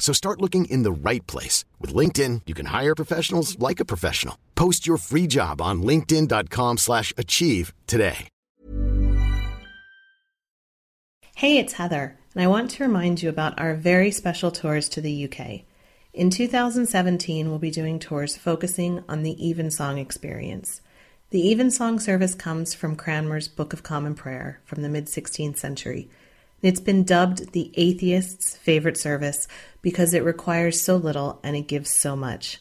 So start looking in the right place. With LinkedIn, you can hire professionals like a professional. Post your free job on linkedin.com slash achieve today. Hey, it's Heather, and I want to remind you about our very special tours to the UK. In 2017, we'll be doing tours focusing on the Evensong experience. The Evensong service comes from Cranmer's Book of Common Prayer from the mid 16th century. It's been dubbed the atheist's favorite service because it requires so little and it gives so much.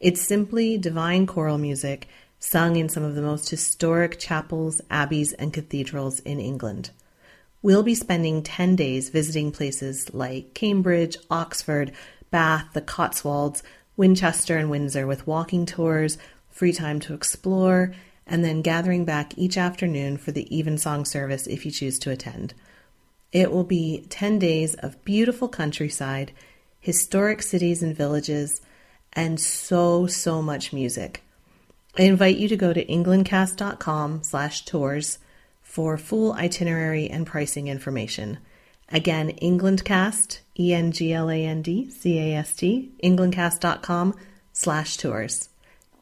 It's simply divine choral music sung in some of the most historic chapels, abbeys, and cathedrals in England. We'll be spending 10 days visiting places like Cambridge, Oxford, Bath, the Cotswolds, Winchester, and Windsor with walking tours, free time to explore, and then gathering back each afternoon for the evensong service if you choose to attend. It will be 10 days of beautiful countryside, historic cities and villages, and so, so much music. I invite you to go to englandcast.com slash tours for full itinerary and pricing information. Again, Englandcast, E-N-G-L-A-N-D-C-A-S-T, englandcast.com slash tours.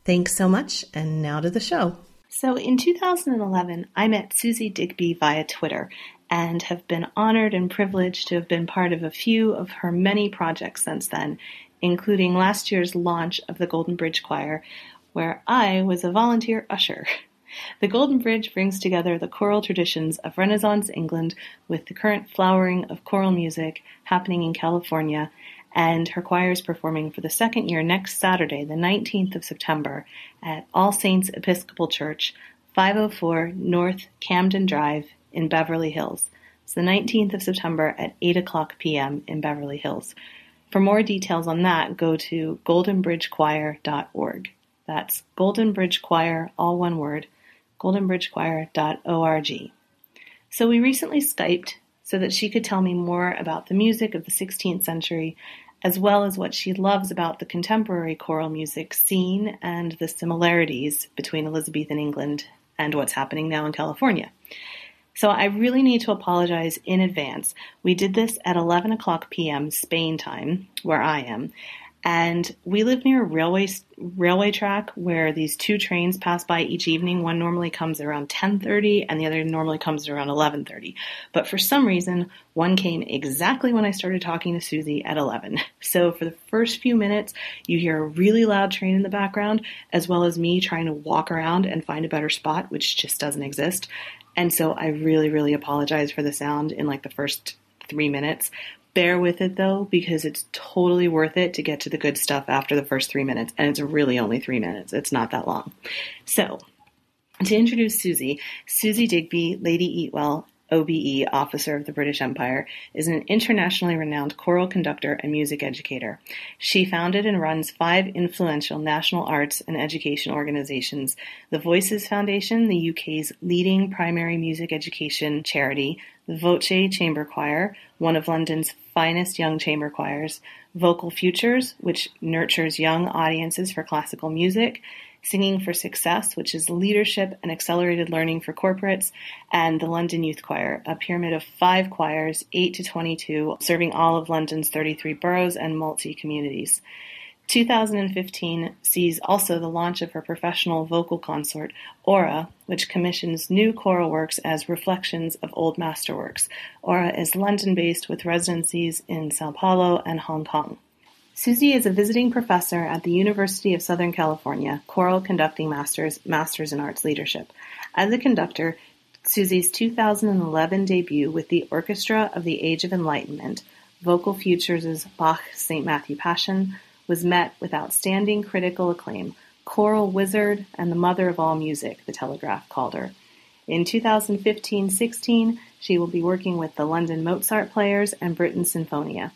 Thanks so much, and now to the show. So in 2011, I met Suzi Digby via Twitter and have been honored and privileged to have been part of a few of her many projects since then, including last year's launch of the Golden Bridge Choir, where I was a volunteer usher. The Golden Bridge brings together the choral traditions of Renaissance England with the current flowering of choral music happening in California, and her choir is performing for the second year next Saturday, the 19th of September, at All Saints Episcopal Church, 504 North Camden Drive in Beverly Hills. It's the 19th of September at 8 o'clock p.m. in Beverly Hills. For more details on that, go to goldenbridgechoir.org. That's Golden Bridge Choir, all one word, goldenbridgechoir.org. So we recently Skyped so that she could tell me more about the music of the 16th century, as well as what she loves about the contemporary choral music scene and the similarities between Elizabethan England and what's happening now in California. So I really need to apologize in advance. We did this at 11 o'clock p.m. Spain time, where I am, and we live near a railway railway track where these two trains pass by each evening. One normally comes around 10:30 and the other normally comes around 11:30. But for some reason, one came exactly when I started talking to Suzi at 11. So for the first few minutes, you hear a really loud train in the background as well as me trying to walk around and find a better spot which just doesn't exist. And so I really really apologize for the sound in like the first 3 minutes, Bear with it though, because it's totally worth it to get to the good stuff after the first three minutes. And it's really only three minutes. It's not that long. So, to introduce Suzi, Suzi Digby, Lady Eatwell, OBE, Officer of the British Empire, is an internationally renowned choral conductor and music educator. She founded and runs five influential national arts and education organizations the Voices Foundation, the UK's leading primary music education charity, the Voce Chamber Choir, one of London's finest young chamber choirs, Vocal Futures, which nurtures young audiences for classical music, Singing for Success, which is leadership and accelerated learning for corporates, and the London Youth Choir, a pyramid of five choirs, 8 to 22, serving all of London's 33 boroughs and multi communities. 2015 sees also the launch of her professional vocal consort, Aura, which commissions new choral works as reflections of old masterworks. Aura is London based with residencies in Sao Paulo and Hong Kong. Suzi is a visiting professor at the University of Southern California, choral conducting masters, masters in arts leadership. As a conductor, Suzi's 2011 debut with the Orchestra of the Age of Enlightenment, Vocal Futures' Bach's St. Matthew Passion, was met with outstanding critical acclaim. Choral wizard and the mother of all music, the Telegraph called her. In 2015 16, she will be working with the London Mozart Players and Britten Sinfonia.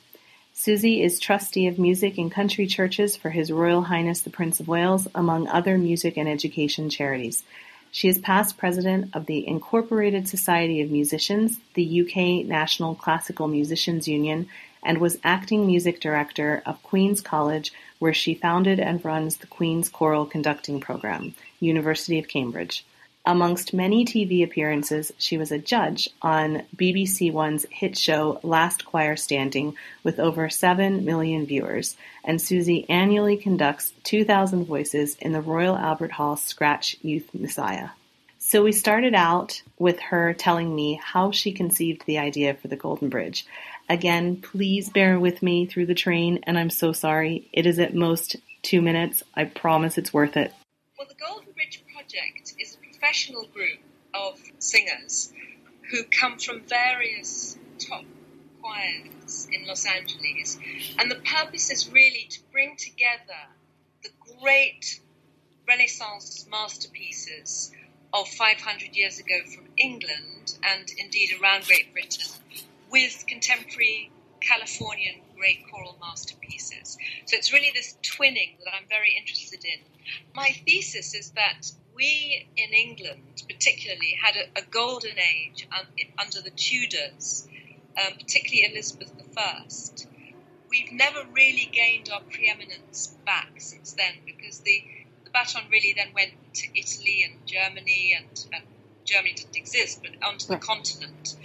Suzi is trustee of music and country churches for His Royal Highness the Prince of Wales, among other music and education charities. She is past president of the Incorporated Society of Musicians, the UK National Classical Musicians Union, and was acting music director of Queen's College, where she founded and runs the Queen's Choral Conducting Program, University of Cambridge. Amongst many TV appearances, she was a judge on BBC One's hit show Last Choir Standing with over 7 million viewers, and Suzi annually conducts 2,000 voices in the Royal Albert Hall Scratch Youth Messiah. So we started out with her telling me how she conceived the idea for the Golden Bridge. Again, please bear with me through the train, and I'm so sorry. It is at most two minutes. I promise it's worth it. Well, the Golden Bridge Project is professional group of singers who come from various top choirs in Los Angeles. And the purpose is really to bring together the great Renaissance masterpieces of 500 years ago from England and indeed around Great Britain with contemporary Californian great choral masterpieces. So it's really this twinning that I'm very interested in. My thesis is that we in England, particularly, had a, a golden age un, under the Tudors, um, particularly Elizabeth I. We've never really gained our preeminence back since then because the, the baton really then went to Italy and Germany, and, and Germany didn't exist, but onto the continent.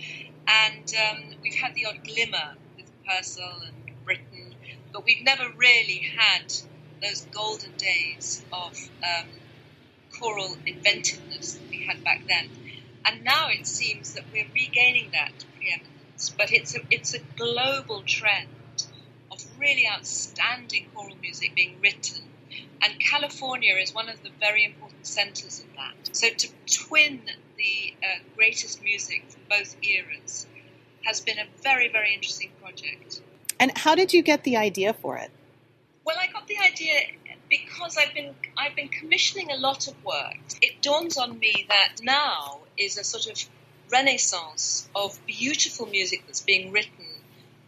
And um, we've had the odd glimmer with Purcell and Britten, but we've never really had those golden days of um, choral inventiveness that we had back then. And now it seems that we're regaining that preeminence, but it's a, it's a global trend of really outstanding choral music being written. And California is one of the very important centers of that. So to twin the uh, greatest music from both eras has been a very, very interesting project. And how did you get the idea for it? Well, I got the idea because I've been I've been commissioning a lot of work. It dawns on me that now is a sort of renaissance of beautiful music that's being written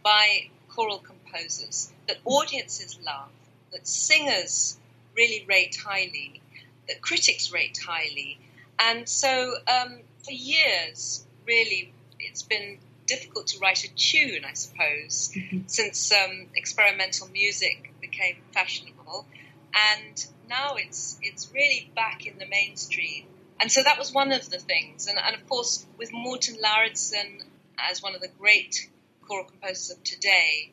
by choral composers that audiences love, that singers really rate highly, that critics rate highly, and so um, for years, really, it's been difficult to write a tune, I suppose, mm-hmm. since um, experimental music became fashionable and now it's it's really back in the mainstream. And so that was one of the things. And, and of course, with Morten Lauridsen as one of the great choral composers of today,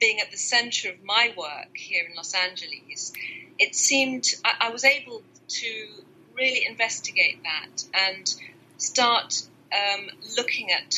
being at the center of my work here in Los Angeles, it seemed I, I was able to really investigate that and start um, looking at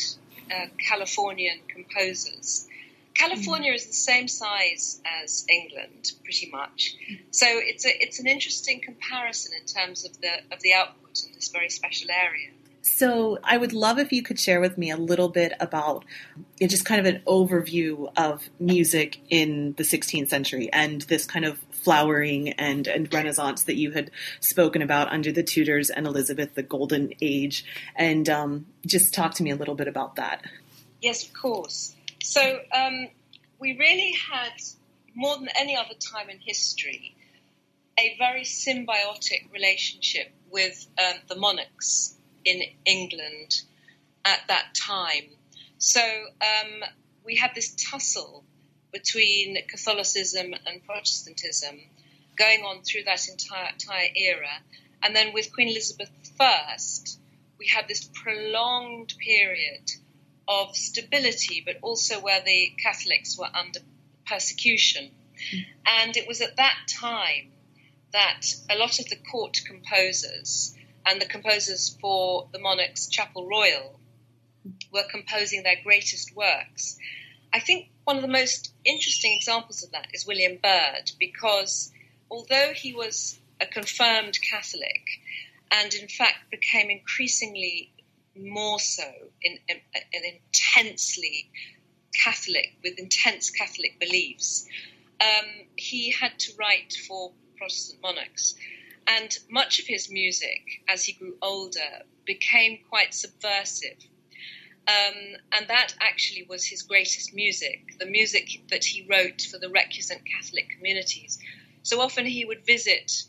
uh, Californian composers California is the same size as England, pretty much. So it's a, it's an interesting comparison in terms of the of the output in this very special area. So I would love if you could share with me a little bit about you know, just kind of an overview of music in the 16th century and this kind of flowering and, and renaissance that you had spoken about under the Tudors and Elizabeth, the Golden Age, and um, just talk to me a little bit about that. Yes, of course. So um, we really had, more than any other time in history, a very symbiotic relationship with um, the monarchs in England at that time. So um, we had this tussle between Catholicism and Protestantism going on through that entire, entire era. And then with Queen Elizabeth I, we had this prolonged period of stability, but also where the Catholics were under persecution. And it was at that time that a lot of the court composers and the composers for the monarch's chapel royal were composing their greatest works. I think one of the most interesting examples of that is William Byrd, because although he was a confirmed Catholic and in fact became increasingly more so in, in, in intensely Catholic, with intense Catholic beliefs. Um, he had to write for Protestant monarchs. And much of his music, as he grew older, became quite subversive. Um, and that actually was his greatest music, the music that he wrote for the recusant Catholic communities. So often he would visit,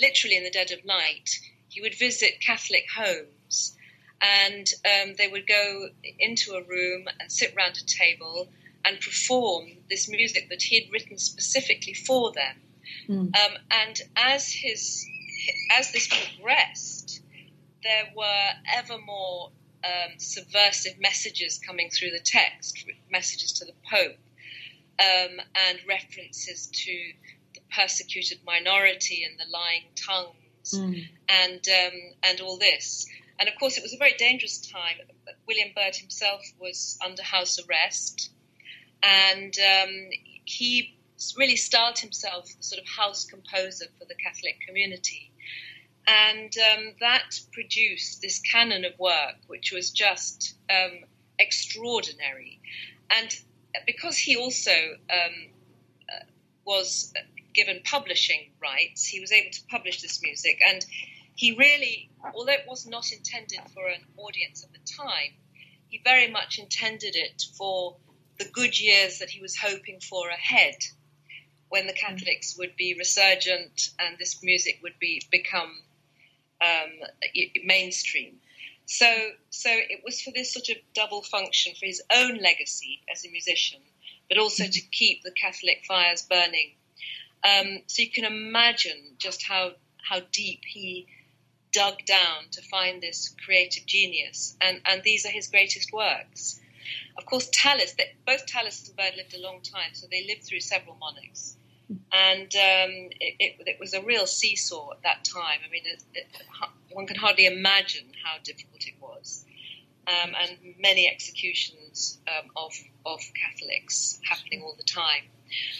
literally in the dead of night, he would visit Catholic homes and um, they would go into a room and sit round a table and perform this music that he had written specifically for them. Mm. Um, and as his as this progressed, there were ever more um, subversive messages coming through the text, messages to the Pope, um, and references to the persecuted minority and the lying tongues, mm. and um, and all this. And of course, it was a very dangerous time. William Byrd himself was under house arrest, and um, he really styled himself the sort of house composer for the Catholic community. And um, that produced this canon of work, which was just um, extraordinary. And because he also um, uh, was given publishing rights, he was able to publish this music. And he really, although it was not intended for an audience at the time, he very much intended it for the good years that he was hoping for ahead, when the Catholics would be resurgent and this music would be become um, mainstream. So, so it was for this sort of double function for his own legacy as a musician, but also to keep the Catholic fires burning. Um, so you can imagine just how how deep he dug down to find this creative genius, and, and these are his greatest works. Of course, Tallis, both Tallis and Byrd lived a long time, so they lived through several monarchs. And um, it, it, it, was a real seesaw at that time. I mean, it, one can hardly imagine how difficult it was. Um, and many executions um, of, of Catholics happening all the time.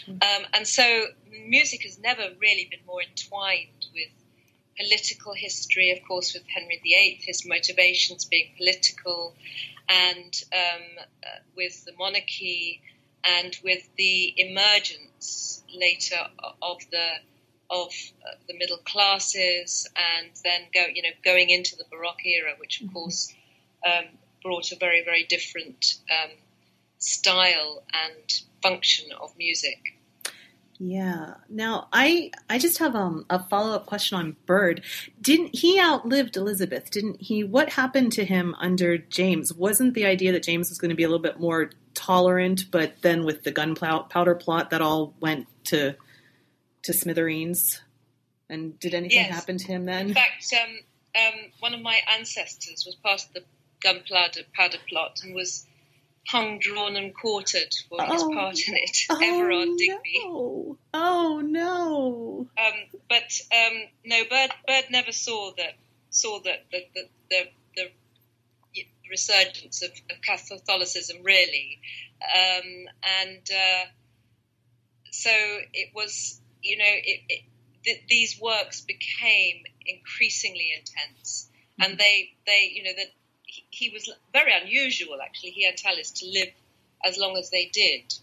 Um, and so music has never really been more entwined with political history, of course, with Henry VIII, his motivations being political, and um, uh, with the monarchy, and with the emergence later of the of uh, the middle classes, and then go, you know, going into the Baroque era, which of mm-hmm. course um, brought a very, very different um, style and function of music. Yeah. Now, I I just have um, a follow up question on Byrd. Didn't he outlived Elizabeth? Didn't he? What happened to him under James? Wasn't the idea that James was going to be a little bit more tolerant, but then with the gunpowder plot, that all went to to smithereens? And did anything yes. happen to him then? In fact, um, um, one of my ancestors was part of the gunpowder powder plot and was hung, drawn, and quartered for oh, his part in it. Oh, Everard Digby. No. Oh no! Um, but um, no, Bird, Byrd never saw that saw that the the, the, the resurgence of, of, Catholicism really, um, and uh, so it was. You know, it, it, th- these works became increasingly intense, mm-hmm. and they they you know that he, was very unusual, actually. He and Tallis to live as long as they did.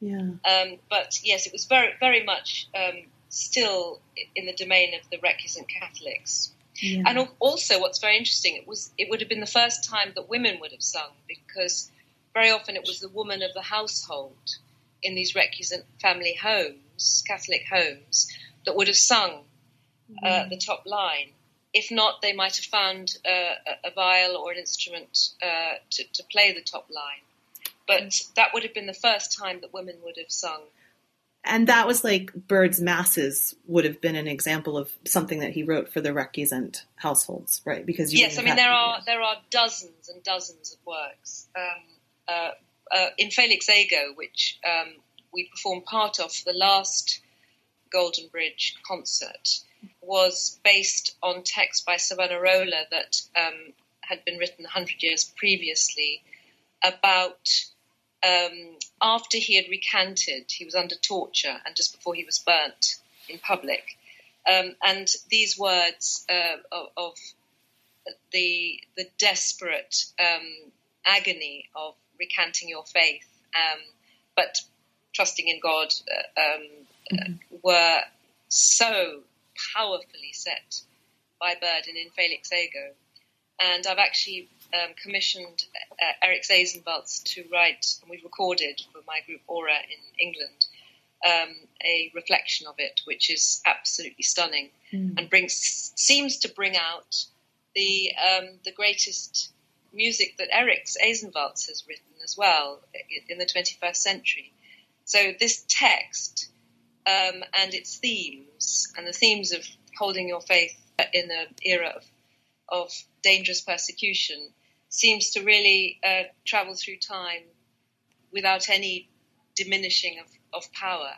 Yeah. Um, but yes, it was very, very much um, still in the domain of the recusant Catholics. Yeah. And also, what's very interesting, it was it would have been the first time that women would have sung because very often it was the woman of the household in these recusant family homes, Catholic homes, that would have sung uh, the top line if not, they might have found uh, a viol or an instrument uh, to, to, play the top line. But that would have been the first time that women would have sung. And that was like Byrd's Masses would have been an example of something that he wrote for the recusant households, right? Because yes, I mean there are there are dozens and dozens of works um, uh, uh, Infelix Ego, which um, we performed part of for the last Golden Bridge concert was based on text by Savonarola that um, had been written 100 years previously about um, after he had recanted, he was under torture and just before he was burnt in public. Um, and these words uh, of, of, the the desperate um, agony of recanting your faith, um, but trusting in God, uh, um, mm-hmm. were so powerfully set by Byrd and Infelix Ego. And I've actually um, commissioned uh, Eric Ešenvalds to write, and we've recorded for my group Aura in England, um, a reflection of it, which is absolutely stunning mm. and brings seems to bring out the um, the greatest music that Eric Ešenvalds has written as well in the 21st century. So this text um, and its themes and the themes of holding your faith in an era of, of dangerous persecution seems to really uh, travel through time without any diminishing of, of power.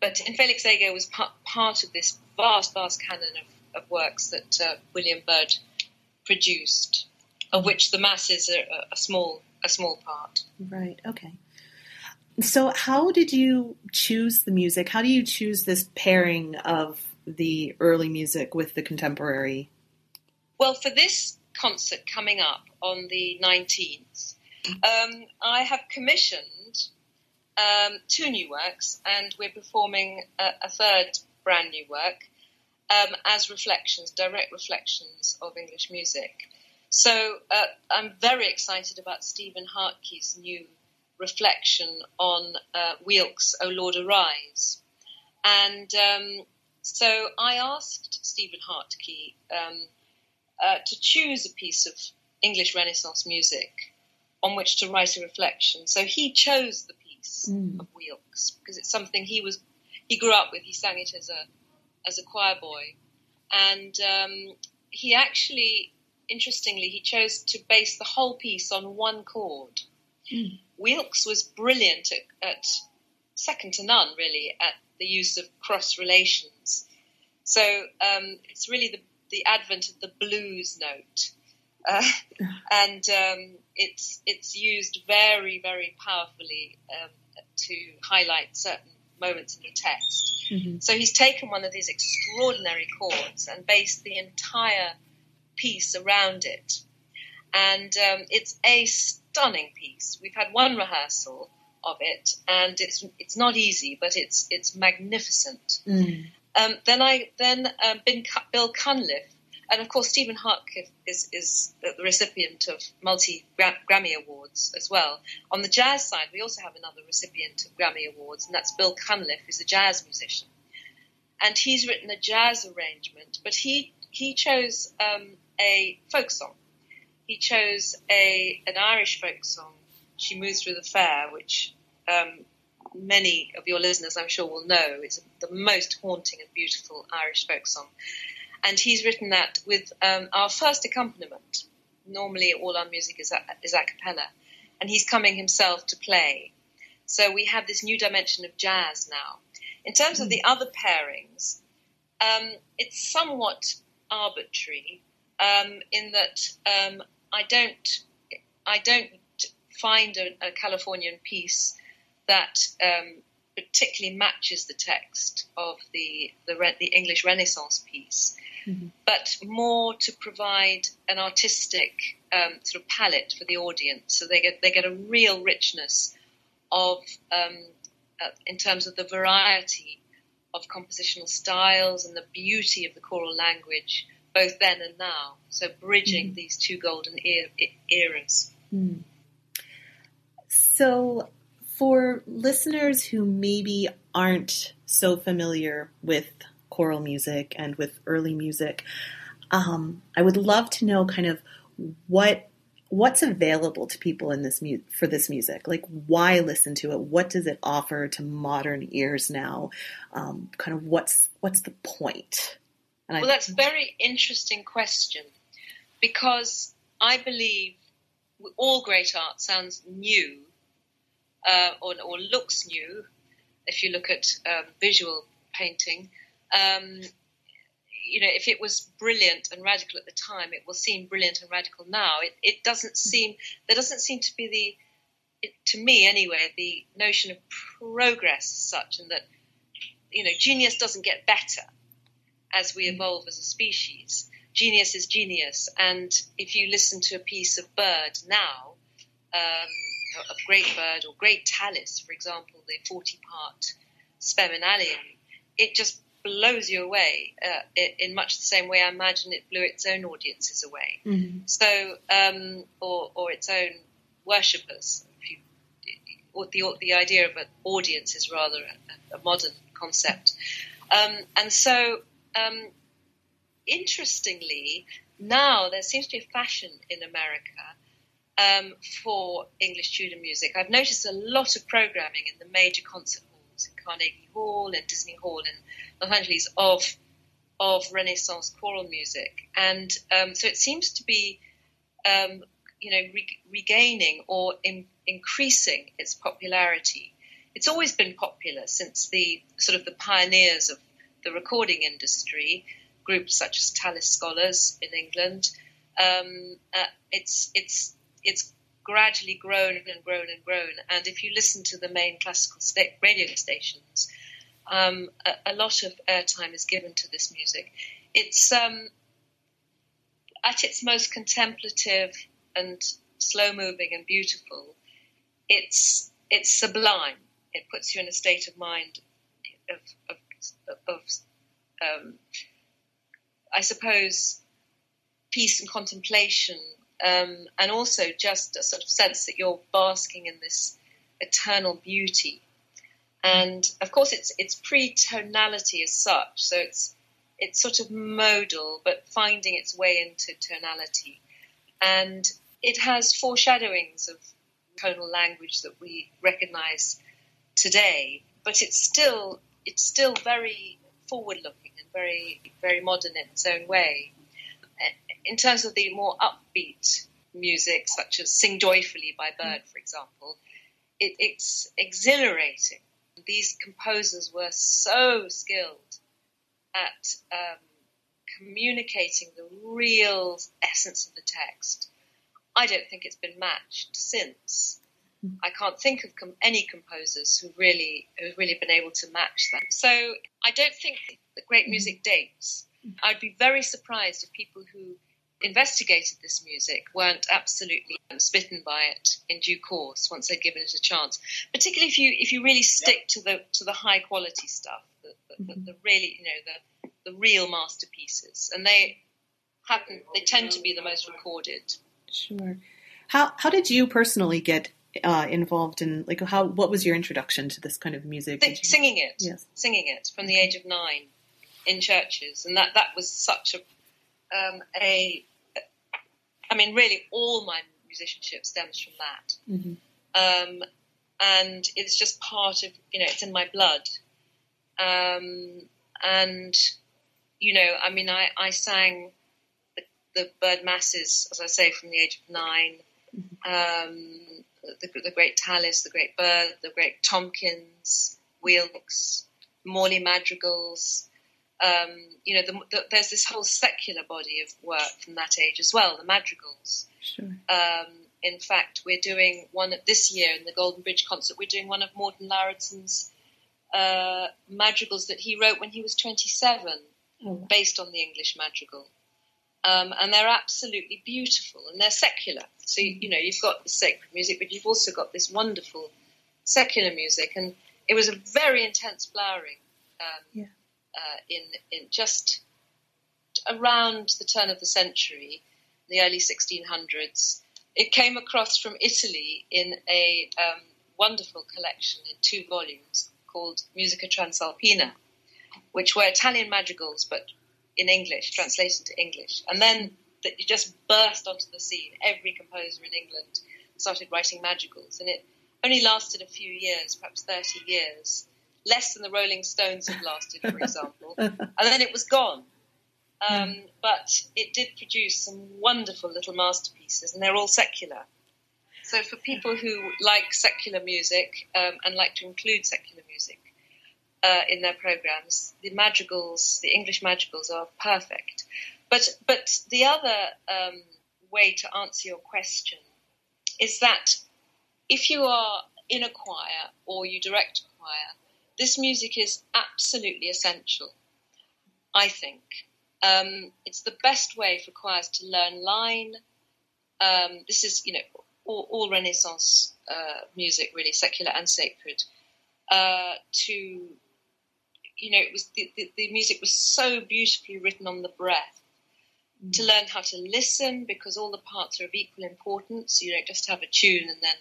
But Infelix Ego was part, part of this vast, vast canon of, of works that uh, William Byrd produced, of which the masses are a small, a small part. Right. Okay. So, how did you choose the music? How do you choose this pairing of the early music with the contemporary? Well, for this concert coming up on the 19th, um, I have commissioned um, two new works, and we're performing a, a third brand new work um, as reflections, direct reflections of English music. So uh, I'm very excited about Stephen Hartke's new reflection on uh, Weelkes' O Lord Arise. And um, so I asked Stephen Hartke um, uh, to choose a piece of English Renaissance music on which to write a reflection. So he chose the piece mm. of Weelkes because it's something he was he grew up with. He sang it as a as a choir boy, and um, he actually, interestingly, he chose to base the whole piece on one chord. Weelkes was brilliant at, at second to none, really, at the use of cross relations. So um, it's really the, the advent of the blues note. Uh, and um, it's it's used very very powerfully um, to highlight certain moments in the text. Mm-hmm. So he's taken one of these extraordinary chords and based the entire piece around it, and um, it's a stunning piece. We've had one rehearsal, of it, and it's it's not easy, but it's it's magnificent. Mm. Um, then I then um, Bill Cunliffe, and of course Stephen Hartke is is the recipient of multi Grammy awards as well. On the jazz side, we also have another recipient of Grammy awards, and that's Bill Cunliffe, who's a jazz musician, and he's written a jazz arrangement, but he he chose um, a folk song. He chose a an Irish folk song she Moves Through the Fair, which um, many of your listeners, I'm sure, will know is the most haunting and beautiful Irish folk song. And he's written that with um, our first accompaniment. Normally, all our music is a, is a cappella, and he's coming himself to play. So we have this new dimension of jazz now. In terms of the other pairings, um, it's somewhat arbitrary um, in that um, I don't I don't find a, a Californian piece that um, particularly matches the text of the the, the English Renaissance piece, mm-hmm. but more to provide an artistic um, sort of palette for the audience, so they get they get a real richness of um, uh, in terms of the variety of compositional styles and the beauty of the choral language, both then and now. So bridging mm-hmm. these two golden er- eras. Mm. So, for listeners who maybe aren't so familiar with choral music and with early music, um, I would love to know kind of what what's available to people in this mu- for this music. Like, why listen to it? What does it offer to modern ears now? Um, kind of what's what's the point? And well, I, that's a very interesting question because I believe all great art sounds new uh, or, or, looks new, if you look at um, visual painting, um, you know, if it was brilliant and radical at the time, it will seem brilliant and radical now. It, it doesn't seem there doesn't seem to be the it, to me anyway the notion of progress as such, and that you know genius doesn't get better as we evolve as a species. genius is genius. And if you listen to a piece of Byrd now, um, of Great Byrd or Great Tallis, for example, the 40 part Spem in alium, it just blows you away uh, in much the same way I imagine it blew its own audiences away. Mm-hmm. So, um, or, or its own worshippers. You, or the, the idea of an audience is rather a, a modern concept. Um, and so, um, interestingly, now there seems to be a fashion in America um, for English Tudor music. I've noticed a lot of programming in the major concert halls in Carnegie Hall and Disney Hall in Los Angeles of of Renaissance choral music, and um, so it seems to be, um, you know, re- regaining or in- increasing its popularity. It's always been popular since the sort of the pioneers of the recording industry, groups such as Tallis Scholars in England. Um, uh, it's it's it's gradually grown and grown and grown. And if you listen to the main classical radio stations, um, a, a, lot of airtime is given to this music. It's um, at its most contemplative and slow moving and beautiful. It's it's sublime. It puts you in a state of mind of, of, of um, I suppose, peace and contemplation um, and also just a sort of sense that you're basking in this eternal beauty. And of course, it's it's pre-tonality as such, so it's it's sort of modal, but finding its way into tonality, and it has foreshadowings of tonal language that we recognise today, but it's still it's still very forward-looking and very very modern in its own way in terms of the more upbeat music, such as Sing Joyfully by Byrd, for example, it, it's exhilarating. These composers were so skilled at um, communicating the real essence of the text. I don't think it's been matched since. I can't think of com- any composers who really who've really been able to match that. So I don't think that great mm-hmm. music dates. Mm-hmm. I'd be very surprised if people who investigated this music weren't absolutely um, smitten by it in due course once they'd given it a chance. Particularly if you if you really stick to the to the high quality stuff, the, the, mm-hmm. the, the really you know the the real masterpieces, and they happen they tend to be the most recorded. Sure. How how did you personally get uh, involved in like how what was your introduction to this kind of music? singing it, yes, singing it from the age of nine in churches, and that that was such a um, a I mean, really, all my musicianship stems from that. Mm-hmm. Um, and it's just part of, you know, it's in my blood. Um, and, you know, I mean, I, I sang the, the, Byrd masses, as I say, from the age of 9 mm-hmm. um, the, the, great Tallis, the great Byrd, the great Tomkins, Weelkes, Morley madrigals, um, you know, the, the, there's this whole secular body of work from that age as well, the madrigals. Sure. Um, in fact, we're doing one this year in the Golden Bridge concert. We're doing one of Morten Lauridsen's uh, madrigals that he wrote when he was 27, oh. based on the English madrigal. Um, and they're absolutely beautiful, and they're secular. So you know, you've got the sacred music, but you've also got this wonderful secular music, and it was a very intense flowering. Um, yeah uh, in, in just around the turn of the century, the early 1600s. It came across from Italy in a um, wonderful collection in two volumes called Musica Transalpina, which were Italian madrigals but in English, translated into English. And then that you just burst onto the scene. Every composer in England started writing madrigals, and it only lasted a few years, perhaps 30 years less than the Rolling Stones have lasted, for example, and then it was gone. Um, but it did produce some wonderful little masterpieces, and they're all secular. So for people who like secular music um, and like to include secular music uh, in their programs, the madrigals, the English madrigals, are perfect. But but the other um, way to answer your question is that if you are in a choir or you direct a choir, this music is absolutely essential, I think. Um, it's the best way for choirs to learn line. Um, this is, you know, all, all Renaissance uh, music, really secular and sacred. Uh, to, you know, it was the, the, the, music was so beautifully written on the breath. Mm. To learn how to listen, because all the parts are of equal importance. So you don't just have a tune and then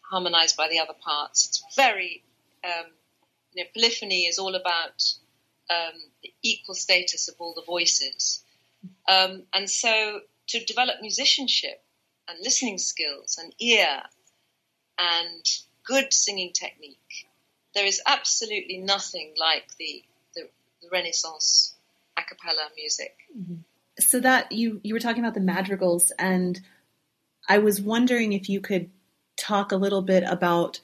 harmonized by the other parts. It's very, um, you know, polyphony is all about um, the equal status of all the voices. Um, and so to develop musicianship and listening skills and ear and good singing technique, there is absolutely nothing like the, the, the Renaissance a cappella music. Mm-hmm. So that you you were talking about the madrigals, and I was wondering if you could talk a little bit about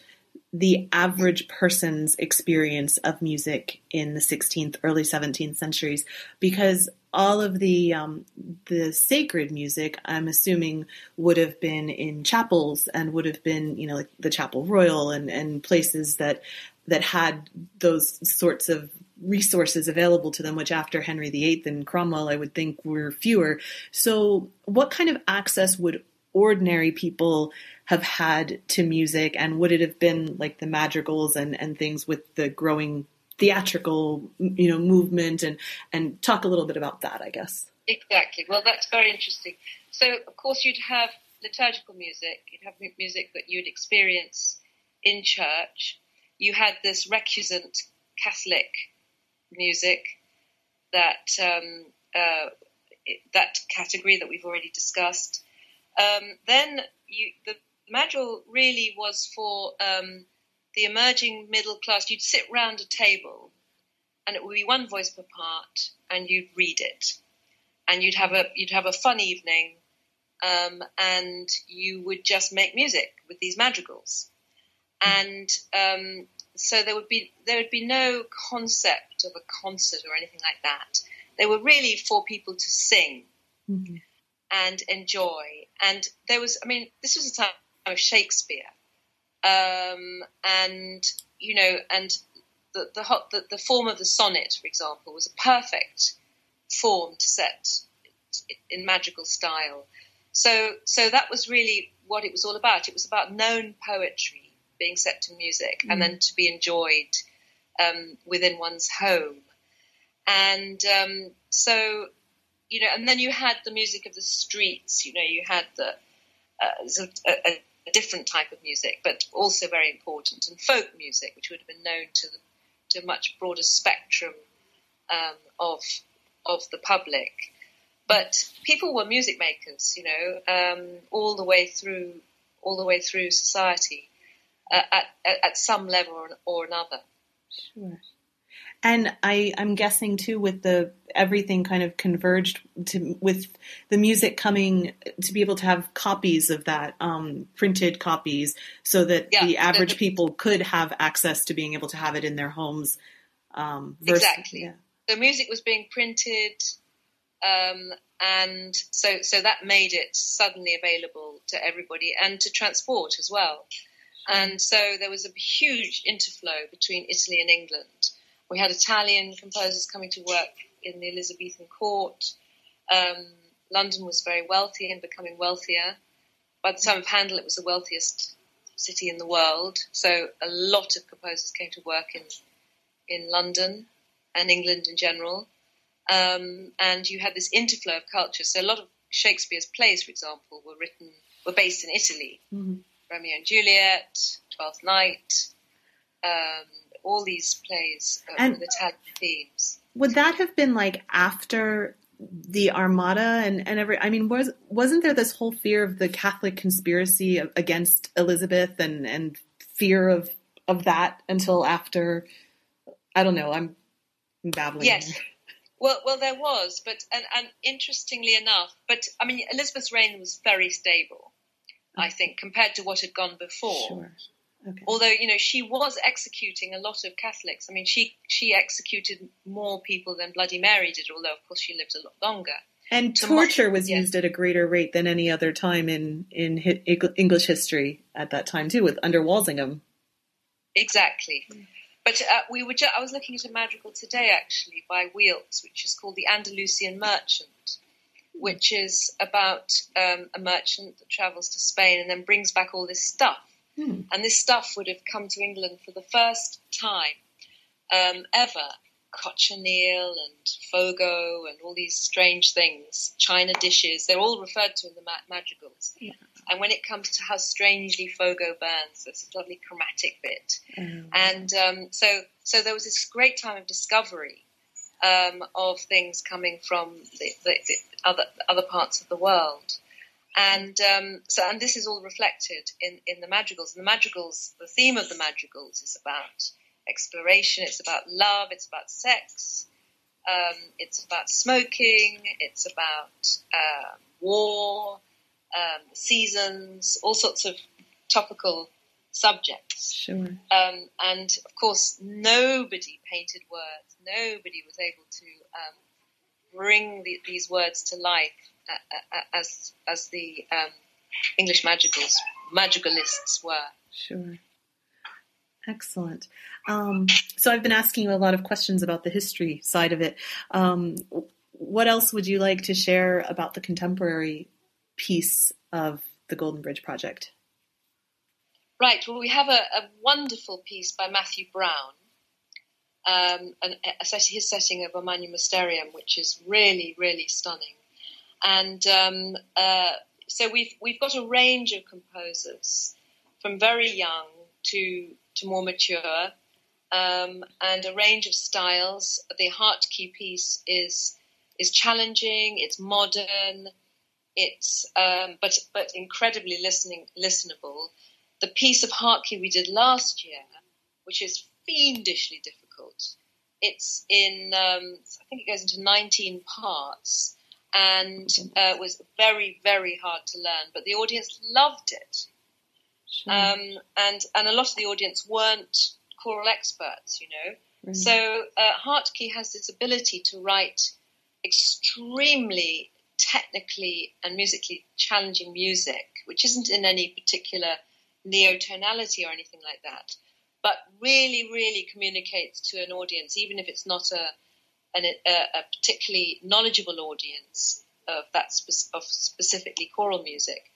the average person's experience of music in the 16th, early 17th centuries, because all of the um, the sacred music, I'm assuming, would have been in chapels and would have been, you know, like the Chapel Royal and, and places that that had those sorts of resources available to them, which after Henry VIII and Cromwell, I would think were fewer. So, what kind of access would ordinary people have had to music? And would it have been like the madrigals and, and things with the growing theatrical you know movement? And and talk a little bit about that i guess. Exactly. Well that's very interesting. So of course you'd have liturgical music. You'd have music that you'd experience in church you had this recusant catholic music that um, uh, that category that we've already discussed. Um, then you, the madrigal really was for um, the emerging middle class. You'd sit round a table, and it would be one voice per part, and you'd read it, and you'd have a you'd have a fun evening, um, and you would just make music with these madrigals, and um, so there would be there would be no concept of a concert or anything like that. They were really for people to sing. Mm-hmm and enjoy. And there was, I mean, this was a time of Shakespeare, um, and you know, and the the, hot, the the form of the sonnet, for example, was a perfect form to set in madrigal style. So, so that was really what it was all about. It was about known poetry being set to music mm. and then to be enjoyed um, within one's home. And um, so you know, and then you had the music of the streets. You know, you had the uh, a, a, different type of music, but also very important, and folk music, which would have been known to the, to a much broader spectrum um, of of the public. But people were music makers, you know, um, all the way through all the way through society uh, at, at, at some level or, or another. Sure. And I, I'm guessing too, with the everything kind of converged to with the music coming to be able to have copies of that, um, printed copies, so that yeah. the average people could have access to being able to have it in their homes. Um, versus, exactly. Yeah. The music was being printed, um, and so so that made it suddenly available to everybody and to transport as well. And so there was a huge interflow between Italy and England we had Italian composers coming to work in the Elizabethan court. Um, London was very wealthy and becoming wealthier. By the time of Handel, it was the wealthiest city in the world. So a lot of composers came to work in in London and England in general. Um, and you had this interflow of culture. So a lot of Shakespeare's plays, for example, were written were based in Italy. Mm-hmm. Romeo and Juliet, Twelfth Night. Um, all these plays uh, and with Italian themes. Would that have been like after the Armada and, and every? I mean, was wasn't there this whole fear of the Catholic conspiracy against Elizabeth and and fear of of that until after? I don't know. I'm, I'm babbling. Yes. Well, well, there was, but and, and interestingly enough, but I mean, Elizabeth's reign was very stable, I think, compared to what had gone before. Sure. Okay. Although you know she was executing a lot of Catholics. I mean, she she executed more people than Bloody Mary did. Although of course she lived a lot longer. And so torture much, was yeah. used at a greater rate than any other time in in English history at that time too, with under Walsingham. Exactly. but uh, we were. Ju- I was looking at a madrigal today, actually, by Weelkes, which is called the Andalusian Merchant, which is about um, a merchant that travels to Spain and then brings back all this stuff. Hmm. And this stuff would have come to England for the first time um, ever. Cochineal and fogo and all these strange things, china dishes, they're all referred to in the ma- madrigals. Yeah. And when it comes to how strangely fogo burns, there's a lovely chromatic bit. Um, And um, so, so there was this great time of discovery um, of things coming from the, the, the other other parts of the world. And um, so, and this is all reflected in, in the madrigals. And the madrigals, the theme of the madrigals is about exploration. It's about love. It's about sex. Um, it's about smoking. It's about uh, war, um, seasons, all sorts of topical subjects. sure. Um, and of course, nobody painted words. Nobody was able to um, bring the, these words to life uh, uh, as as the um, English madrigals madrigalists were. Sure. Excellent. Um, so I've been asking you a lot of questions about the history side of it. Um, what else would you like to share about the contemporary piece of the Golden Bridge Project? Right. Well, we have a, a wonderful piece by Matthew Brown, um, his setting of O Magnum Mysterium, which is really, really stunning. And um, uh, so we've we've got a range of composers, from very young to to more mature, um, and a range of styles. The Hartke piece is is challenging. It's modern. It's um, but but incredibly listening listenable. The piece of Heart we did last year, which is fiendishly difficult. It's in um, I think it goes into 19 parts and uh, was very very hard to learn, but the audience loved it. Sure. Um, and and a lot of the audience weren't choral experts, you know. Right. So uh, Hartke has this ability to write extremely technically and musically challenging music, which isn't in any particular neotonality or anything like that, but really, really communicates to an audience, even if it's not a an, a, a particularly knowledgeable audience of that spe- of specifically choral music.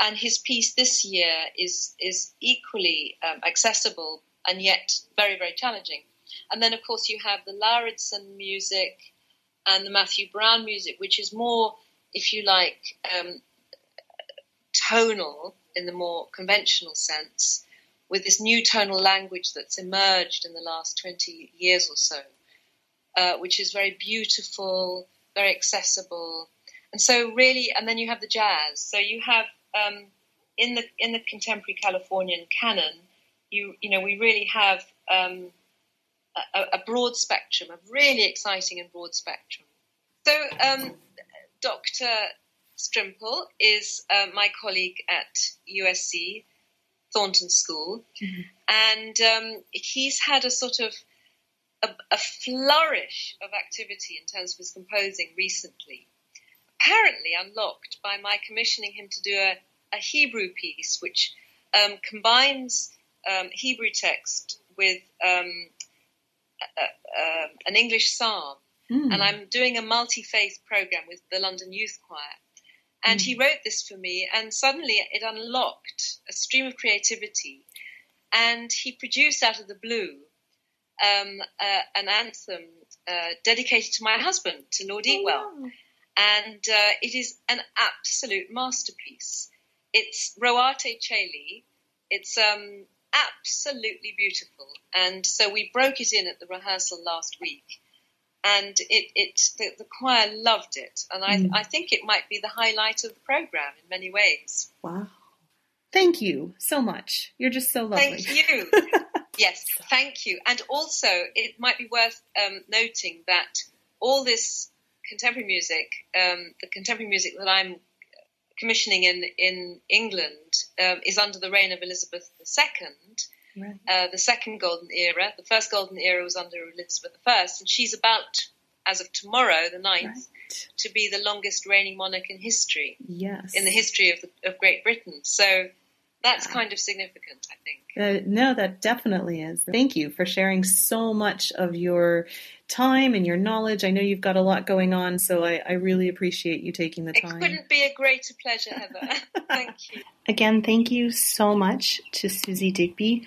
And his piece this year is is equally um, accessible and yet very, very challenging. And then, of course, you have the Lauridsen music and the Matthew Brown music, which is more, if you like, um, tonal in the more conventional sense, with this new tonal language that's emerged in the last 20 years or so, uh, which is very beautiful, very accessible. And so, really, and then you have the jazz. So you have um, in the in the contemporary Californian canon, you you know we really have um, a, a broad spectrum, a really exciting and broad spectrum. So um, Dr. Strimple is uh, my colleague at USC Thornton School, and um, he's had a sort of a, a flourish of activity in terms of his composing recently. Apparently unlocked by my commissioning him to do a, a Hebrew piece, which um, combines um, Hebrew text with um, a, a, an English psalm. Mm. And I'm doing a multi faith program with the London Youth Choir. And he wrote this for me, and suddenly it unlocked a stream of creativity. And he produced out of the blue um, uh, an anthem uh, dedicated to my husband, to Lord Eatwell. And uh, it is an absolute masterpiece. It's Rorate Caeli. It's um, absolutely beautiful. And so we broke it in at the rehearsal last week. And it, it the, the choir loved it. And I, I think it might be the highlight of the program in many ways. Wow. Thank you so much. You're just so lovely. Thank you. yes, thank you. And also, it might be worth um, noting that all this contemporary music, um, the contemporary music that I'm commissioning in in England, um, is under the reign of Elizabeth II, Right. uh, the second golden era. The first golden era was under Elizabeth I, and she's about, as of tomorrow, the 9th, Right. to be the longest reigning monarch in history Yes. in the history of, the, of Great Britain. So that's kind of significant, I think. Uh, no, that definitely is. Thank you for sharing so much of your time and your knowledge. I know you've got a lot going on, so I, I really appreciate you taking the time. It couldn't be a greater pleasure, Heather. thank you. Again, thank you so much to Suzi Digby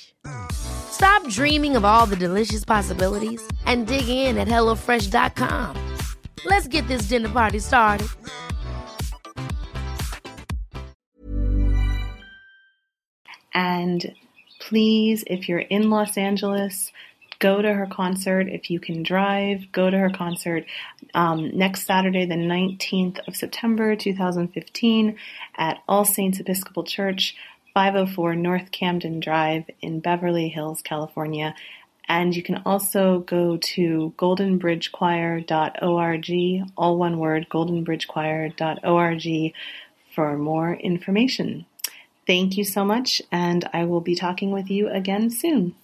Stop dreaming of all the delicious possibilities and dig in at HelloFresh.com. Let's get this dinner party started. And please, if you're in Los Angeles, go to her concert. If you can drive, go to her concert um, next Saturday, the 19th of September 2015, at All Saints Episcopal Church, 504 North Camden Drive in Beverly Hills, California. And you can also go to goldenbridgechoir.org, all one word, goldenbridgechoir.org for more information. Thank you so much, and I will be talking with you again soon.